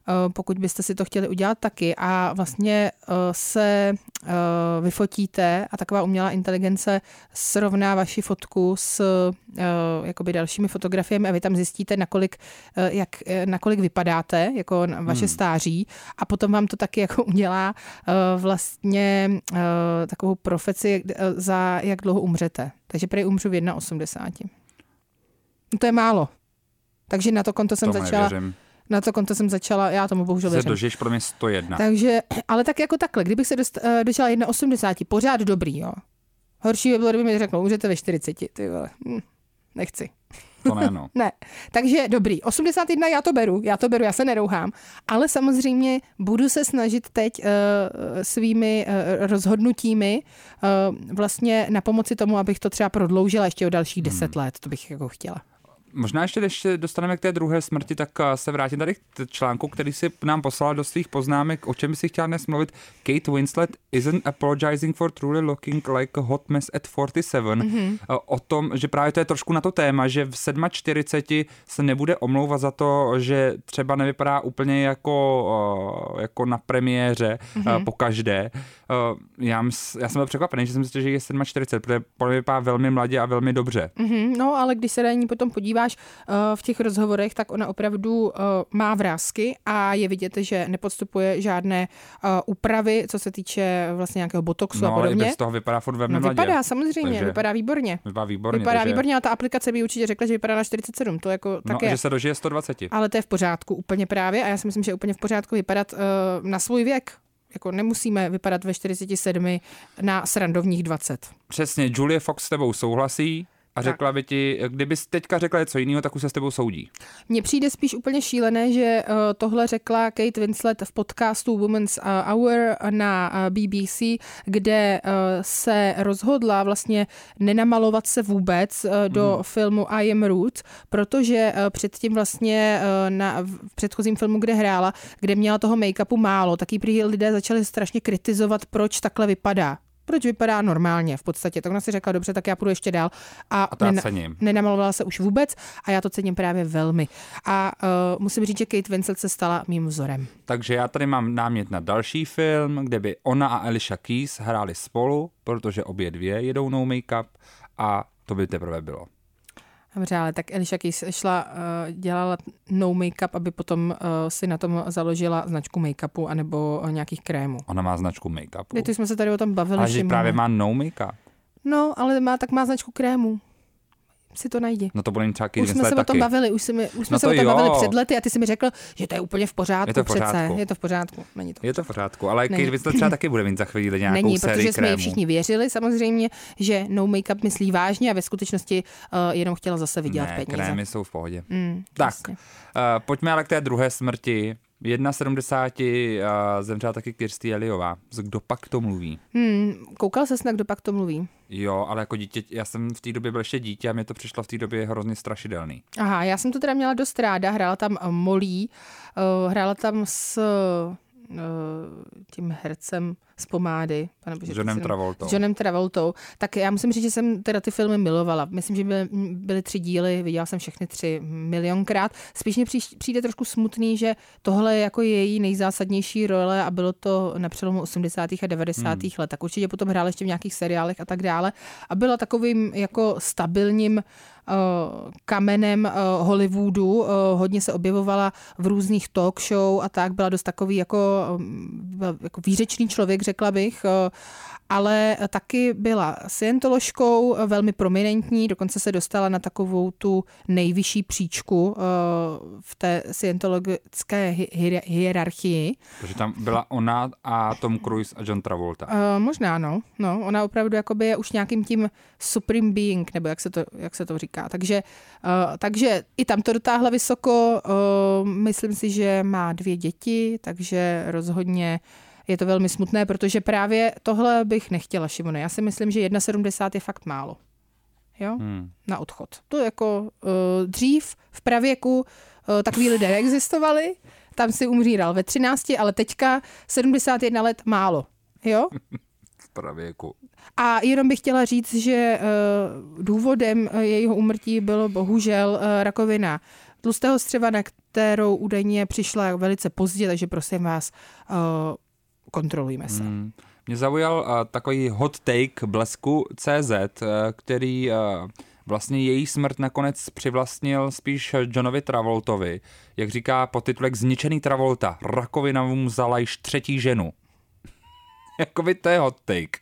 S2: Uh, pokud byste si to chtěli udělat taky a vlastně uh, se uh, vyfotíte a taková umělá inteligence srovná vaši fotku s jakoby dalšími fotografiemi a vy tam zjistíte, nakolik, jak, eh, nakolik vypadáte, jako vaše hmm. stáří a potom vám to taky jako udělá vlastně takovou profeci, za jak dlouho umřete. Takže prý umřu v 1,80. No to je málo. Takže na to konto jsem
S1: Tomu
S2: začala,
S1: nevěřím.
S2: Na to konto jsem začala, já tomu bohužel
S1: Se
S2: věřím.
S1: dožiješ podle mě 101.
S2: Takže, ale tak jako takhle, kdybych se dost, uh, dožila 1,80, pořád dobrý, jo. Horší by bylo, kdyby mi řekl, můžete ve 40, ty vole. Hm, nechci.
S1: To ne, no. *laughs*
S2: Ne, takže dobrý. 81 já to beru, já to beru, já se nerouhám, ale samozřejmě budu se snažit teď uh, svými uh, rozhodnutími uh, vlastně na pomoci tomu, abych to třeba prodloužila ještě o dalších 10
S1: Hmm.
S2: let, to bych jako chtěla.
S1: Možná ještě, když se dostaneme k té druhé smrti, tak eh, se vrátím tady k článku, který si nám poslal do svých poznámek, o čem by si chtěla dnes mluvit. Kate Winslet isn't apologizing for truly looking like a hot mess at 47. Mm-hmm. O tom, že právě to je trošku na to téma, že v 47 se nebude omlouvat za to, že třeba nevypadá úplně jako, eh, jako na premiéře mm-hmm. po každé. Eh, Já, já jsem byl překvapený, že jsem myslel, že je 47, protože podle mě vypadá velmi mladě a velmi dobře.
S2: Mhm, no, ale když se na ní potom podíváš uh, v těch rozhovorech, tak ona opravdu uh, má vrázky a je vidět, že nepodstupuje žádné uh, úpravy, co se týče vlastně nějakého botoxu
S1: No,
S2: a
S1: ale i
S2: podobně.
S1: bez toho vypadá furt velmi
S2: No,
S1: mladě.
S2: vypadá samozřejmě,
S1: Takže-
S2: vypadá výborně.
S1: Vypadá výborně.
S2: Vypadá
S1: takže,
S2: výborně, ale ta aplikace by určitě řekla, že vypadá na 47, to jako
S1: No,
S2: tak je.
S1: že se dožije 120.
S2: Ale to je v pořádku úplně právě a já si myslím, že je úplně v pořádku vypadat uh, na svůj věk. Jako nemusíme vypadat ve 47 na srandovních 20.
S1: Přesně, Julie Fox s tebou souhlasí a řekla by ti, kdybys teďka řekla něco jiného, tak už se s tebou soudí.
S2: Mně přijde spíš úplně šílené, že uh, tohle řekla Kate Winslet v podcastu Women's uh, Hour na uh, BBC, kde se rozhodla vlastně nenamalovat se vůbec do
S1: Mhm.
S2: filmu I Am Ruth, protože předtím vlastně na, v předchozím filmu, kde hrála, kde měla toho make-upu málo, tak jí prý lidé začali strašně kritizovat, proč takhle vypadá. Proč vypadá normálně v podstatě. Tak ona si řekla, dobře, tak já půjdu ještě dál. A,
S1: A to já cením.
S2: nenamalovala se už vůbec a já to cením právě velmi. A uh, musím říct, že Kate Winslet se stala mým vzorem.
S1: Takže já tady mám námět na další film, kde by ona a Alicia Keys hráli spolu, protože obě dvě jedou no make-up a to by teprve bylo.
S2: Dobře, ale tak Alicia Keys šla, uh, dělala no make-up, aby potom uh, si na tom založila značku make-upu anebo uh, nějakých krémů.
S1: Ona má značku make-upu.
S2: Teď jsme se tady o tom bavili.
S1: Ale že právě má no make-up.
S2: No, ale má, tak má značku krémů. Si to najdi.
S1: No to bude třeba
S2: Už jsme se o tom
S1: taky.
S2: bavili, už, jsme, už jsme
S1: No
S2: se
S1: to
S2: o tom
S1: jo.
S2: bavili před lety a ty jsi mi řekl, že to je úplně v pořádku
S1: Je to v
S2: přece.
S1: pořádku.
S2: Je to v pořádku, není to.
S1: Je to v pořádku, ale. Kate Winslet třeba taky bude mít za chvíli nějakou
S2: Není,
S1: sérii
S2: protože jsme ji
S1: krémů.
S2: všichni věřili samozřejmě, že no make-up myslí vážně a ve skutečnosti uh, jenom chtěla zase vydělat
S1: ne,
S2: peníze.
S1: krémy jsou v pohodě.
S2: Mm,
S1: Tak, uh, pojďme ale k té druhé smrti. 1,70 uh, zemřela taky Kirsty Eliová. Z kdo pak to mluví?
S2: Hmm, koukal ses na kdo pak to mluví?
S1: Jo, ale jako dítě, já jsem v té době byl ještě dítě a mě to přišlo v té době hrozně strašidelný.
S2: Aha, já jsem to teda měla dost ráda, hrála tam eh, Molly, uh, hrála tam s tím hercem z pomády. Pane bože,
S1: S Johnem Travoltou.
S2: S Johnem Travoltou. Tak já musím říct, že jsem teda ty filmy milovala. Myslím, že byly, byly tři díly, viděla jsem všechny tři milionkrát. Spíš mě příš- přijde trošku smutný, že tohle je jako její nejzásadnější role a bylo to na přelomu 80. a 90. Hmm. let. Tak určitě potom hrála ještě v nějakých seriálech a tak dále. A byla takovým jako stabilním uh, kamenem uh, Hollywoodu. Uh, hodně se objevovala v různých talk show a tak. Byla dost takový jako, jako výřečný člověk, řekla bych. Ale taky byla scientoložkou, velmi prominentní, dokonce se dostala na takovou tu nejvyšší příčku eh, v té scientologické hierarchii.
S1: Takže tam byla ona a Tom Cruise a John Travolta. Uh,
S2: možná, no. no. Ona opravdu jakoby je už nějakým tím supreme being, nebo jak se to, jak se to říká. Takže, uh, takže i tam to dotáhla vysoko. Uh, myslím si, že má dvě děti, takže rozhodně uh, je to velmi smutné, protože právě tohle bych nechtěla, Šimone. Já si myslím, že 1,70 je fakt málo. Jo? Hmm. Na odchod. To jako uh, dřív v pravěku uh, takový lidé neexistovali, tam si umříral ve 13, ale teďka 71 let málo. Jo? *laughs*
S1: v pravěku.
S2: A jenom bych chtěla říct, že uh, důvodem jejího umrtí bylo bohužel uh, rakovina tlustého střeva, na kterou údajně přišla velice pozdě, takže prosím vás, uh, kontrolujme se. Hmm.
S1: Mě zaujal uh, takový hot take blesku CZ, uh, který uh, vlastně její smrt nakonec přivlastnil spíš Johnovi Travoltovi. Jak říká podtitulek Zničený Travolta, rakovina mu vzala již třetí ženu. *laughs* Jakoby to je hot take.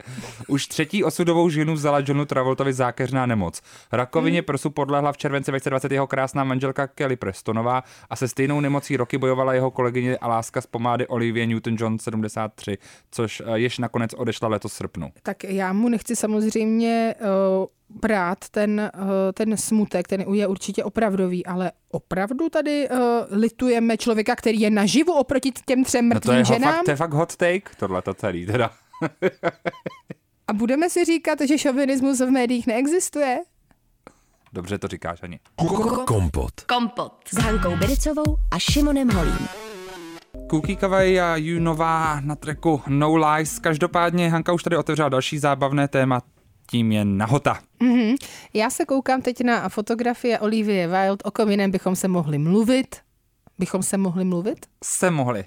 S1: Už třetí osudovou ženu vzala Johnu Travoltovi zákeřná nemoc. Rakovině hmm. prsu podlehla v červenci 2020 jeho krásná manželka Kelly Prestonová a se stejnou nemocí roky bojovala jeho kolegyně a láska z pomády Olivia Newton-John 73, což eh, jež nakonec odešla letos srpnu.
S2: Tak já mu nechci samozřejmě uh brát ten, eh, ten smutek, ten je určitě opravdový, ale opravdu tady uh, litujeme člověka, který je naživu oproti těm třem mrtvým no
S1: to je
S2: ženám?
S1: Fakt, to je fakt hot take, tohle to celý teda.
S2: A budeme si říkat, že šovinismus v médiích neexistuje?
S1: Dobře to říkáš, Ani.
S5: Kompot. Kompot s Hankou Bericovou a Šimonem Holím.
S1: Cookie Kawaii a You nová na treku No Lies. Každopádně Hanka už tady otevřela další zábavné téma, tím je nahota.
S2: Mm-hmm. Já se koukám teď na fotografie Olivie Wilde, o kom jiném bychom se mohli mluvit. Bychom se mohli mluvit?
S1: Se mohli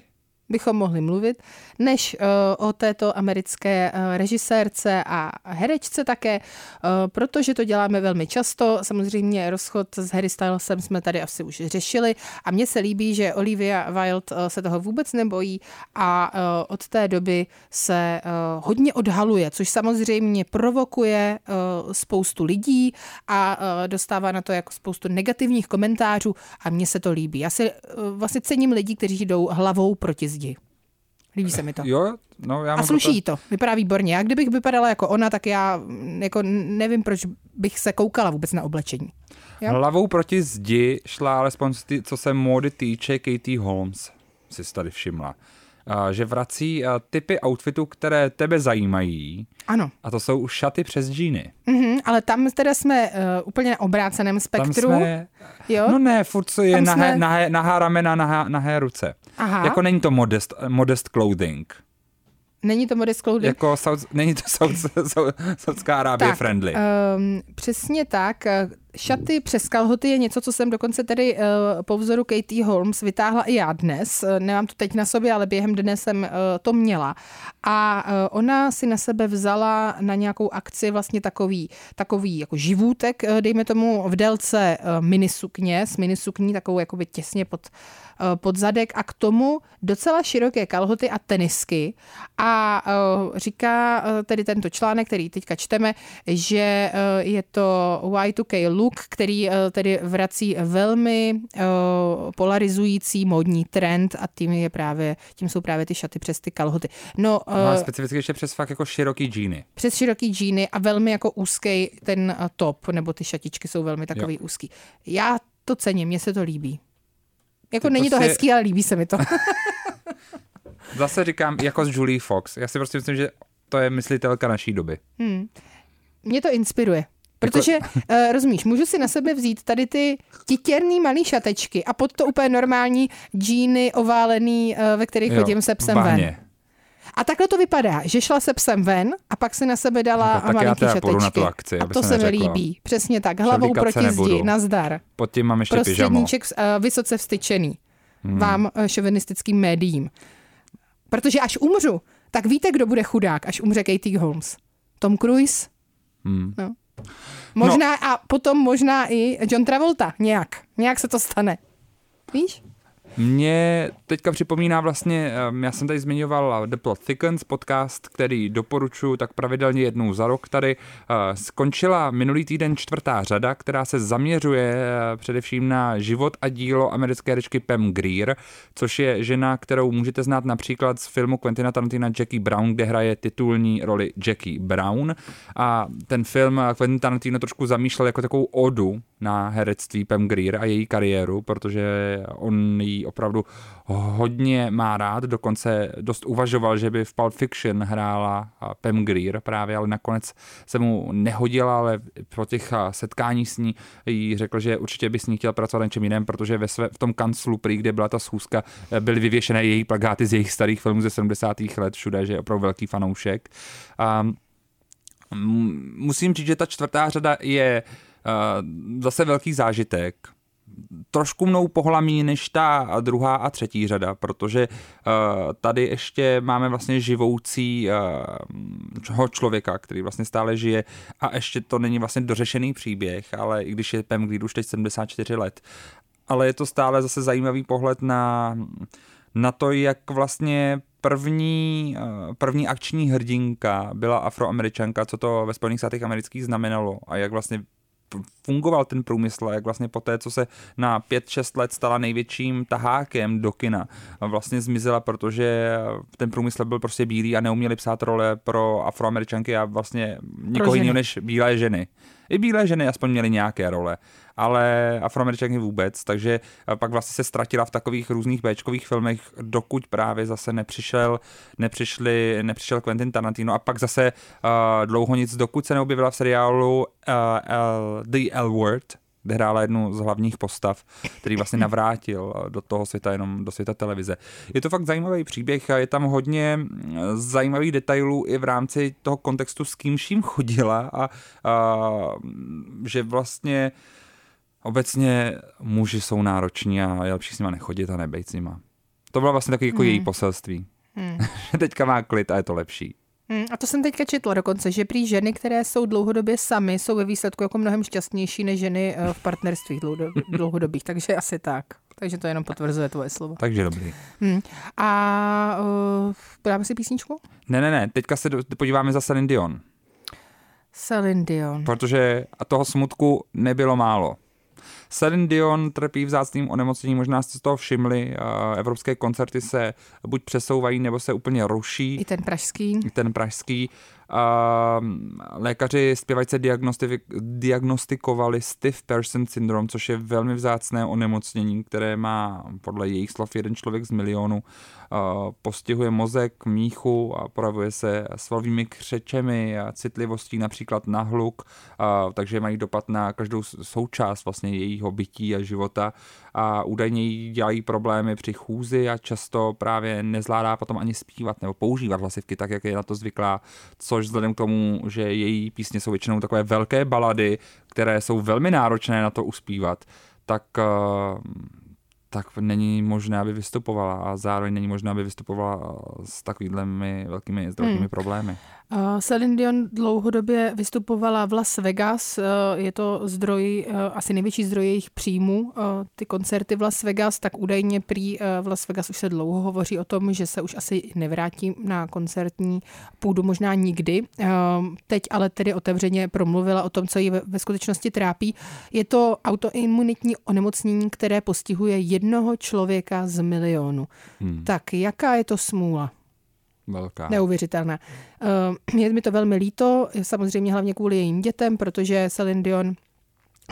S2: bychom mohli mluvit, než uh, o této americké uh, režisérce a herečce také, uh, protože to děláme velmi často. Samozřejmě rozchod s Harry Stylesem jsme tady asi už řešili a mně se líbí, že Olivia Wilde se toho vůbec nebojí a od té doby se hodně odhaluje, což samozřejmě provokuje spoustu lidí a dostává na to jako spoustu negativních komentářů a mně se to líbí. Já si vlastně cením lidí, kteří jdou hlavou proti zdi zdi. Líbí se mi to.
S1: Jo, no já
S2: A sluší to. to. Vypadá výborně. Já kdybych vypadala jako ona, tak já mm, jako nevím, proč bych se koukala vůbec na oblečení.
S1: Jo? Hlavou proti zdi šla alespoň co se módy týče Katie Holmes, si tady všimla že vrací typy outfitů, které tebe zajímají.
S2: Ano.
S1: A to jsou už šaty přes džíny.
S2: Mm-hmm, ale tam teda jsme uh, úplně na obráceném spektru.
S1: Tam jsme, jo? No ne, furt co je nahé, jsme... nahé, nahá ramena, nahá, nahé ruce. Aha. Jako není to modest, modest clothing.
S2: Není to modest clothing?
S1: Jako South, není to *laughs* Saudská Arábie tak, friendly. Um,
S2: přesně tak. Šaty přes kalhoty je něco, co jsem dokonce tedy uh, po vzoru Katie Holmes vytáhla i já dnes. Uh, nemám to teď na sobě, ale během dne jsem uh, to měla. A uh, ona si na sebe vzala na nějakou akci vlastně takový, takový jako živůtek, uh, dejme tomu v délce uh, minisukně, s minisukní takovou jakoby těsně pod uh, Eh, pod zadek a k tomu docela široké kalhoty a tenisky. A eh, říká eh, tedy tento článek, který teďka čteme, že je to Y2K look, který tedy vrací velmi polarizující módní trend a tím je právě, tím jsou právě ty šaty přes ty kalhoty.
S1: No, no specificky ještě přes fakt jako široký džíny.
S2: Přes široký džíny a velmi jako úzký ten top, nebo ty šatičky jsou velmi takový jo. úzký. Já to cením, mně se to líbí. Jako Ty není to, to hezký, ale líbí se mi to. *laughs*
S1: Zase říkám, jako s Julie Fox. Já si prostě myslím, že to je myslitelka naší doby. Hmm.
S2: Mě to inspiruje. Protože, jako... uh, rozumíš, můžu si na sebe vzít tady ty titěrný malý šatečky a pod to úplně normální džíny oválený, uh, ve kterých jo, chodím se psem ven. A takhle to vypadá, že šla se psem ven a pak si na sebe dala no, malinký šatečky.
S1: Na tu akci,
S2: a to se, mi líbí. Přesně tak, hlavou proti zdi, nazdar.
S1: Pod tím mám ještě Prostředníček
S2: uh, vysoce vstyčený hmm. vám uh, šovinistickým médiím. Protože až umřu, tak víte, kdo bude chudák, až umře Katie Holmes. Tom Cruise. Hmm. No. Možná no. a potom možná i John Travolta. Nějak. Nějak se to stane. Víš?
S1: Mě teďka připomíná vlastně, já jsem tady zmiňoval The Plot Thickens, podcast, který doporučuji tak pravidelně jednou za rok tady. Uh, skončila minulý týden čtvrtá řada, která se zaměřuje uh, především na život a dílo americké herečky Pam Greer, což je žena, kterou můžete znát například z filmu Quentina Tarantina Jackie Brown, kde hraje titulní roli Jackie Brown. A ten film Quentin Tarantino trošku zamýšlel jako takovou odu na herectví Pam Greer a její kariéru, protože on ji opravdu hodně má rád, dokonce dost uvažoval, že by v Pulp Fiction hrála Pam Greer právě, ale nakonec se mu nehodila, ale po těch setkání s ní jí řekl, že určitě by s ní chtěl pracovat na něčem jiném, protože ve své, v tom kanclu, prý, kde byla ta schůzka, byly vyvěšené její plagáty z jejich starých filmů ze 70. let všude, že je opravdu velký fanoušek. A musím říct, že ta čtvrtá řada je zase velký zážitek trošku mnou pohlamí než ta druhá a třetí řada, protože uh, tady ještě máme vlastně živoucí uh, člověka, který vlastně stále žije a ještě to není vlastně dořešený příběh, ale i když je Pem Gleed už teď 74 let, ale je to stále zase zajímavý pohled na, na to, jak vlastně první, první akční hrdinka byla afroameričanka, co to ve Spojených státech amerických znamenalo a jak vlastně fungoval ten průmysl, jak vlastně po té, co se na 5-6 let stala největším tahákem do kina, vlastně zmizela, protože ten průmysl byl prostě bílý a neuměli psát role pro afroameričanky a vlastně nikoho jiného než bílé ženy. I bílé ženy aspoň měly nějaké role ale afroameričanky vůbec, takže eh, pak vlastně se ztratila v takových různých Bčkových filmech, dokud právě zase nepřišel, nepřišli, nepřišel Quentin Tarantino a pak zase uh, dlouho nic, dokud se neobjevila v seriálu uh, uh, The L Word, kde hrála jednu z hlavních postav, který vlastně *laughs* navrátil do toho světa, jenom do světa televize. Je to fakt zajímavý příběh a je tam hodně zajímavých detailů i v rámci toho kontextu, s kým vším chodila a, a že vlastně uh, obecně muži jsou nároční a je lepší s nima nechodit a nebejt s nima. To bylo vlastně takový jako hmm. její poselství. Hmm. *laughs* Teďka má klid a je to lepší.
S2: Hmm, a to jsem teďka četla dokonce, že prý ženy, které jsou dlouhodobě samy, jsou ve výsledku jako mnohem šťastnější než ženy eh, v partnerstvích *laughs* dlouhodobých, takže asi tak. Takže to jenom potvrzuje tvoje slovo.
S1: Takže dobrý.
S2: Hmm. A uh, dáme si písničku?
S1: Ne, ne, ne, teďka se podíváme za Celine Dion.
S2: Celine Dion.
S1: Protože a toho smutku nebylo málo. Celine Dion trpí vzácným onemocněním, možná jste z toho všimli, evropské koncerty se buď přesouvají, nebo se úplně ruší.
S2: I ten pražský.
S1: I ten pražský. Uh, lékaři zpěvajce diagnostikovali stiff person syndrom, což je velmi vzácné onemocnění, které má podle jejich slov jeden člověk z milionu. Postihuje mozek, míchu a projevuje se svalovými křečemi a citlivostí například na hluk, takže mají dopad na každou součást vlastně jejího bytí a života a údajně jí dělají problémy při chůzi a často právě nezvládá potom ani zpívat nebo používat hlasivky tak, jak je na to zvyklá, což vzhledem k tomu, že její písně jsou většinou takové velké balady, které jsou velmi náročné na to uspívat, tak eh, tak není možné, aby vystupovala a zároveň není možné, aby vystupovala s takovými velkými zdravotními hmm. problémy.
S2: Celine Dion dlouhodobě vystupovala v Las Vegas, uh, je to zdroj, uh, asi největší zdroj jejich příjmů, ty koncerty v Las Vegas, tak údajně prý v Las Vegas už se dlouho hovoří o tom, že se už asi nevrátí na koncertní půdu možná nikdy. Teď ale tedy otevřeně promluvila o tom, co ji ve skutečnosti trápí. Je to autoimunitní onemocnění, které postihuje jednoho člověka z milionu. Hmm. Tak jaká je to smůla?
S1: Velká.
S2: Neuvěřitelná. Eh, je mi to velmi líto, samozřejmě hlavně kvůli jejím dětem, protože Celine Dion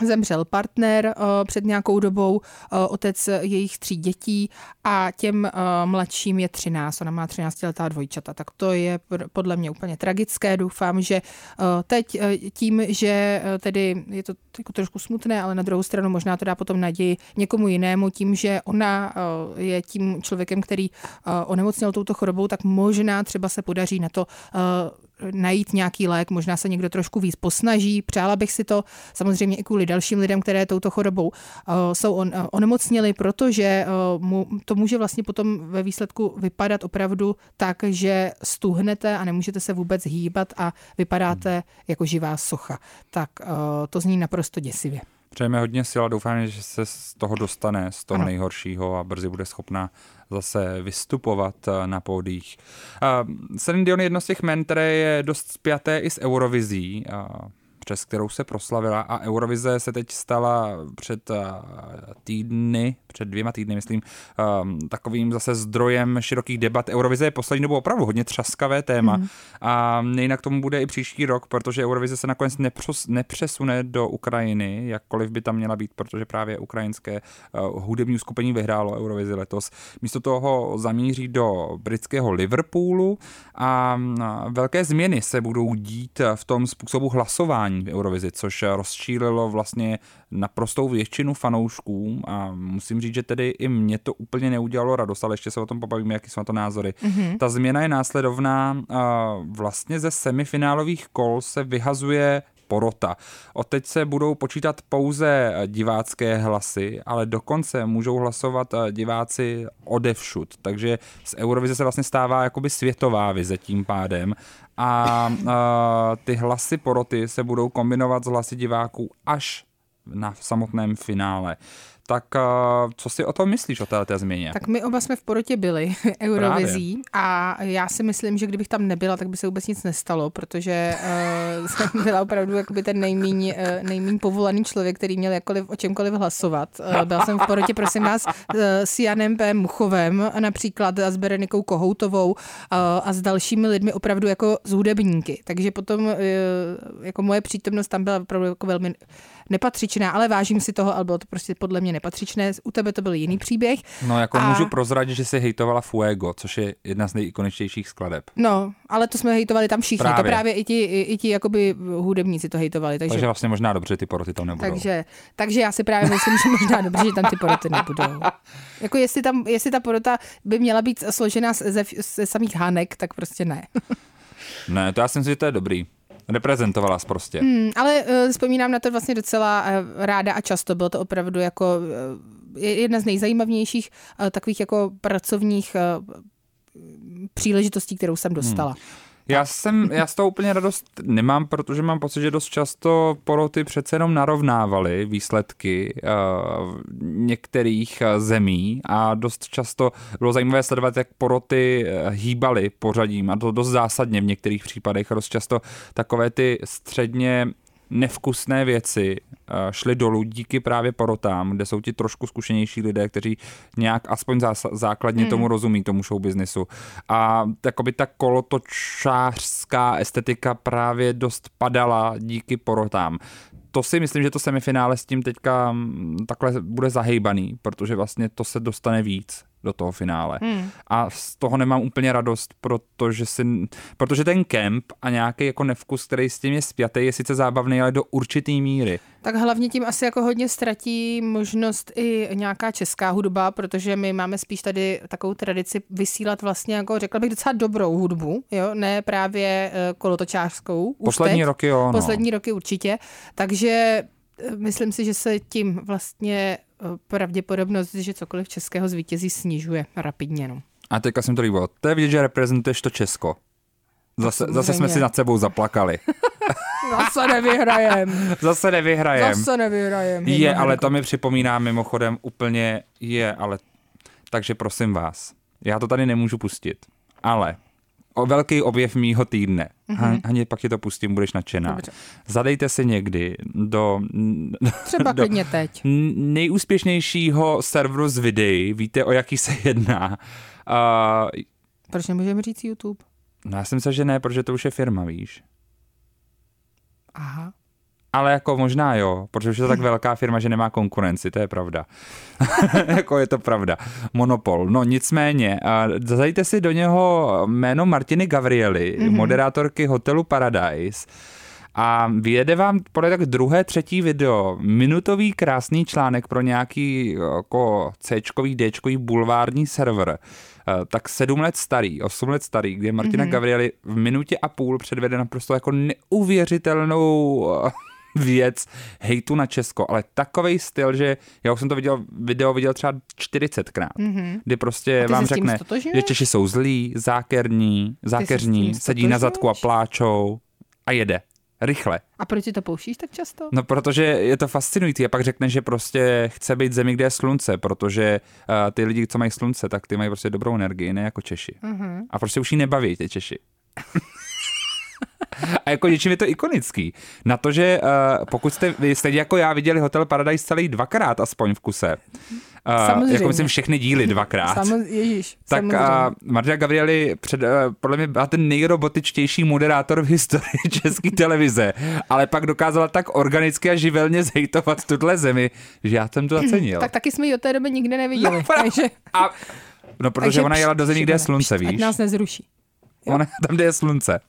S2: zemřel partner uh, před nějakou dobou, uh, otec jejich tří dětí a těm uh, mladším je 13, ona má 13 letá dvojčata, tak to je podle mě úplně tragické. Doufám, že teď tím, že tedy je to jako trošku smutné, ale na druhou stranu možná to dá potom naději někomu jinému, tím, že ona je tím člověkem, který onemocněl touto chorobou, tak možná třeba se podaří na to najít nějaký lék, možná se někdo trošku víc posnaží. Přála bych si to samozřejmě i kvůli dalším lidem, které touto chorobou uh, jsou on, uh, onemocněli, protože uh, mu, to může vlastně potom ve výsledku vypadat opravdu tak, že stuhnete a nemůžete se vůbec hýbat a vypadáte jako živá socha. Tak to zní naprosto děsivě.
S1: Přejeme hodně sil a doufám, že se z toho dostane, z toho
S2: Ano.
S1: nejhoršího a brzy bude schopna zase vystupovat eh, na pódích. Uh, Celine Dion je jedno z těch men, které je dost spjaté i s Eurovizí. Uh, přes kterou se proslavila a Eurovize se teď stala před uh, týdny, před dvěma týdny, myslím, um, takovým zase zdrojem širokých debat. Eurovize je poslední dobou opravdu hodně třaskavé téma mm. a jinak tomu bude i příští rok, protože Eurovize se nakonec nepřes, nepřesune do Ukrajiny, jakkoliv by tam měla být, protože právě ukrajinské uh, hudební uskupení vyhrálo Eurovizi letos. Místo toho zamíří do britského Liverpoolu a uh, velké změny se budou dít v tom způsobu hlasování v Eurovizi, což rozčílilo vlastně naprostou většinu fanoušků a musím říct, že tedy i mě to úplně neudělalo radost, ale ještě se o tom pobavíme, jaký jsou na to názory. Mm-hmm. Ta změna je následovná. Vlastně ze semifinálových kol se vyhazuje porota. Od teď se budou počítat pouze divácké hlasy, ale dokonce můžou hlasovat diváci odevšud. Takže z Eurovize se vlastně stává jakoby světová vize tím pádem. A, a ty hlasy poroty se budou kombinovat s hlasy diváků až na samotném finále. Tak co si o tom myslíš, o této změně?
S2: Tak my oba jsme v porotě byli *laughs* Eurovizí a já si myslím, že kdybych tam nebyla, tak by se vůbec nic nestalo, protože uh, *laughs* jsem byla opravdu jakoby ten nejmíň, uh, nejmíň povolaný člověk, který měl jakkoliv, o čemkoliv hlasovat. Uh, byla jsem v porotě, prosím vás, uh, s Janem P. Muchovem například a s Berenikou Kohoutovou uh, a s dalšími lidmi opravdu jako z hudebníky. Takže potom uh, jako moje přítomnost tam byla opravdu jako velmi nepatřičná, ale vážím si toho, ale bylo to prostě podle mě nepatřičné. U tebe to byl jiný příběh.
S1: No, jako a... můžu prozradit, že si hejtovala Fuego, což je jedna z nejikoničtějších skladeb.
S2: No, ale to jsme hejtovali tam všichni. Právě. To právě i ti, i, i ti jakoby hudebníci to hejtovali. Takže...
S1: takže vlastně možná dobře ty poroty tam nebudou.
S2: Takže, takže já si právě myslím, že možná dobře, že tam ty poroty nebudou. *laughs* Jako jestli, tam, jestli ta porota by měla být složena ze, ze samých hánek, tak prostě ne.
S1: ne, to já si myslím, že to je dobrý. Reprezentovala jsi prostě.
S2: Hmm, ale uh, vzpomínám na to vlastně docela uh, ráda a často. Bylo to opravdu jako uh, jedna z nejzajímavějších uh, takových jako pracovních uh, příležitostí, kterou jsem dostala. Hmm.
S1: Já jsem, já z toho úplně radost nemám, protože mám pocit, že dost často poroty přece jenom narovnávaly výsledky uh, některých zemí a dost často bylo zajímavé sledovat, jak poroty hýbaly pořadím a to dost zásadně v některých případech. Dost často takové ty středně nevkusné věci šly dolů díky právě porotám, kde jsou ti trošku zkušenější lidé, kteří nějak aspoň základně hmm. tomu rozumí, tomu show businessu. A takoby ta kolotočářská estetika právě dost padala díky porotám to si myslím, že to semifinále s tím teďka takhle bude zahejbaný, protože vlastně to se dostane víc do toho finále. Hmm. A z toho nemám úplně radost, protože, si, protože ten kemp a nějaký jako nevkus, který s tím je spjatý, je sice zábavný, ale do určitý míry.
S2: Tak hlavně tím asi jako hodně ztratí možnost i nějaká česká hudba, protože my máme spíš tady takovou tradici vysílat vlastně jako řekla bych docela dobrou hudbu, jo, ne právě uh, kolotočářskou.
S1: Poslední teď. roky jo. No.
S2: Poslední roky určitě, takže uh, myslím si, že se tím vlastně pravděpodobnost, že cokoliv českého zvítězí snižuje rapidně. No.
S1: A teďka jsem to líbilo. To je vidět, že reprezentuješ to Česko. Zase, zase jsme si nad sebou zaplakali. *laughs*
S2: Zase nevyhrajem. *laughs*
S1: Zase nevyhrajem.
S2: Zase nevyhrajem.
S1: Je, ale to mi připomíná mimochodem úplně, je, ale takže prosím vás, já to tady nemůžu pustit, ale o velký objev mýho týdne. Mm-hmm. Haně, pak ti to pustím, budeš nadšená. Dobře. Zadejte si někdy do... *laughs*
S2: Třeba do klidně teď.
S1: nejúspěšnějšího serveru z videí. Víte, o jaký se jedná. Uh,
S2: Proč nemůžeme říct YouTube?
S1: No já jsem myslel, že ne, protože to už je firma, víš.
S2: Aha.
S1: Ale jako možná jo, protože už je to tak *laughs* velká firma, že nemá konkurenci, to je pravda. *laughs* jako je to pravda. Monopol. No nicméně, zajděte si do něho jméno Martiny Gavriely, mm-hmm. moderátorky hotelu Paradise. A vyjede vám podle tak druhé, třetí video, minutový krásný článek pro nějaký jako C-čkový, D-čkový bulvární server tak sedm let starý, osm let starý, kde Martina mm-hmm. Gabrieli v minutě a půl předvede naprosto jako neuvěřitelnou *laughs* věc hejtu na Česko, ale takový styl, že já už jsem to viděl, video viděl třeba 40krát, mm-hmm. kdy prostě vám řekne, že Češi jsou zlí, zákerní, zákeřní, sedí na zadku a pláčou a jede. Rychle.
S2: A proč si to pouštíš tak často?
S1: No, protože je to fascinující a pak řekne, že prostě chce být zemi, kde je slunce, protože uh, ty lidi, co mají slunce, tak ty mají prostě dobrou energii, ne jako Češi. Uh-huh. A prostě už jí nebaví ty Češi. *laughs* A jako něčím je to ikonický. Na to, že uh, pokud jste, vy jste jako já viděli Hotel Paradise celý dvakrát aspoň v kuse, uh,
S2: Samozřejmě.
S1: jako myslím všechny díly dvakrát,
S2: Samo, ježíš,
S1: tak
S2: samozřejmě.
S1: uh, Marta Gabrieli před, uh, podle mě byla ten nejrobotičtější moderátor v historii *laughs* české televize, ale pak dokázala tak organicky a živelně zhejtovat tuhle zemi, že já jsem to zacenil.
S2: Tak taky jsme ji od té doby nikdy neviděli.
S1: No,
S2: takže,
S1: a, no, protože
S2: takže
S1: ona jela do zemí, kde je slunce,
S2: pš, Ať
S1: víš?
S2: nás nezruší.
S1: Ona tam, kde je slunce.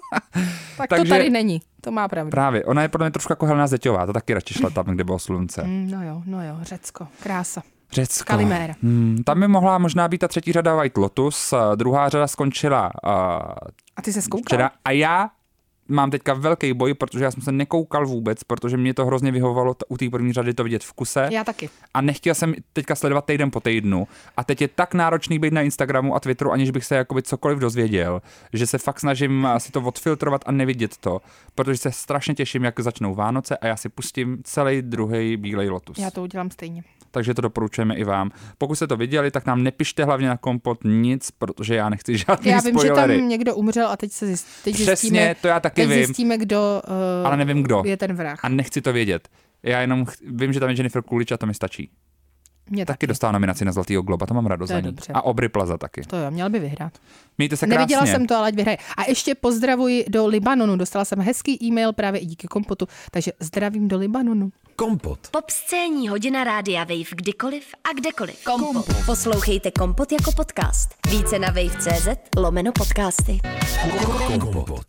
S1: *laughs*
S2: Tak
S1: Takže-
S2: to tady není. To má pravdu.
S1: Právě, ona je podle mě trošku jako Helena Zeťová, to taky radši šla tam, kde bylo slunce.
S2: Mm, No jo, no jo, Řecko. Krása.
S1: Řecko.
S2: Kaliméra.
S1: Hmm, tam by mohla možná být ta třetí řada White Lotus, a druhá řada skončila uh,
S2: A ty se zkoukal?
S1: včera a já mám teďka velký boj, protože já jsem se nekoukal vůbec, protože mě to hrozně vyhovovalo t- u té první řady to vidět v kuse.
S2: Já taky.
S1: A nechtěl jsem teďka sledovat týden po týdnu. A teď je tak náročný být na Instagramu a Twitteru, aniž bych se jakoby cokoliv dozvěděl, že se fakt snažím si to odfiltrovat a nevidět to, protože se strašně těším, jak začnou Vánoce a já si pustím celý druhý Bílej lotus.
S2: Já to udělám stejně.
S1: Takže to doporučujeme i vám. Pokud jste to viděli, tak nám nepište hlavně na kompot nic, protože já nechci žádný
S2: Já vím,
S1: spoilery.
S2: že tam někdo umřel a teď se zjist, teď
S1: Přesně,
S2: zjistíme,
S1: to já taky
S2: teď
S1: vím.
S2: zjistíme, kdo uh,
S1: Ale nevím kdo.
S2: je ten vrah.
S1: A nechci to vědět. Já jenom ch- vím, že tam je Jennifer Coolidge a to mi stačí.
S2: Mě
S1: Taky dostala nominaci na Zlatýho globa, to mám radost
S2: To je
S1: za ní.
S2: dobře.
S1: A Obry Plaza taky.
S2: To jo, měl by vyhrát.
S1: Mějte se krásně.
S2: Neviděla jsem to, ale ať vyhraje. A ještě pozdravuji do Libanonu. Dostala jsem hezký e-mail právě i díky kompotu, takže zdravím do Libanonu.
S6: Kompot.
S4: Pop scéní hodina rádia Wave kdykoliv a kdekoliv. Kompot.
S5: Poslouchejte Kompot jako podcast. Více na wave.cz lomeno podcasty.
S6: Kompot.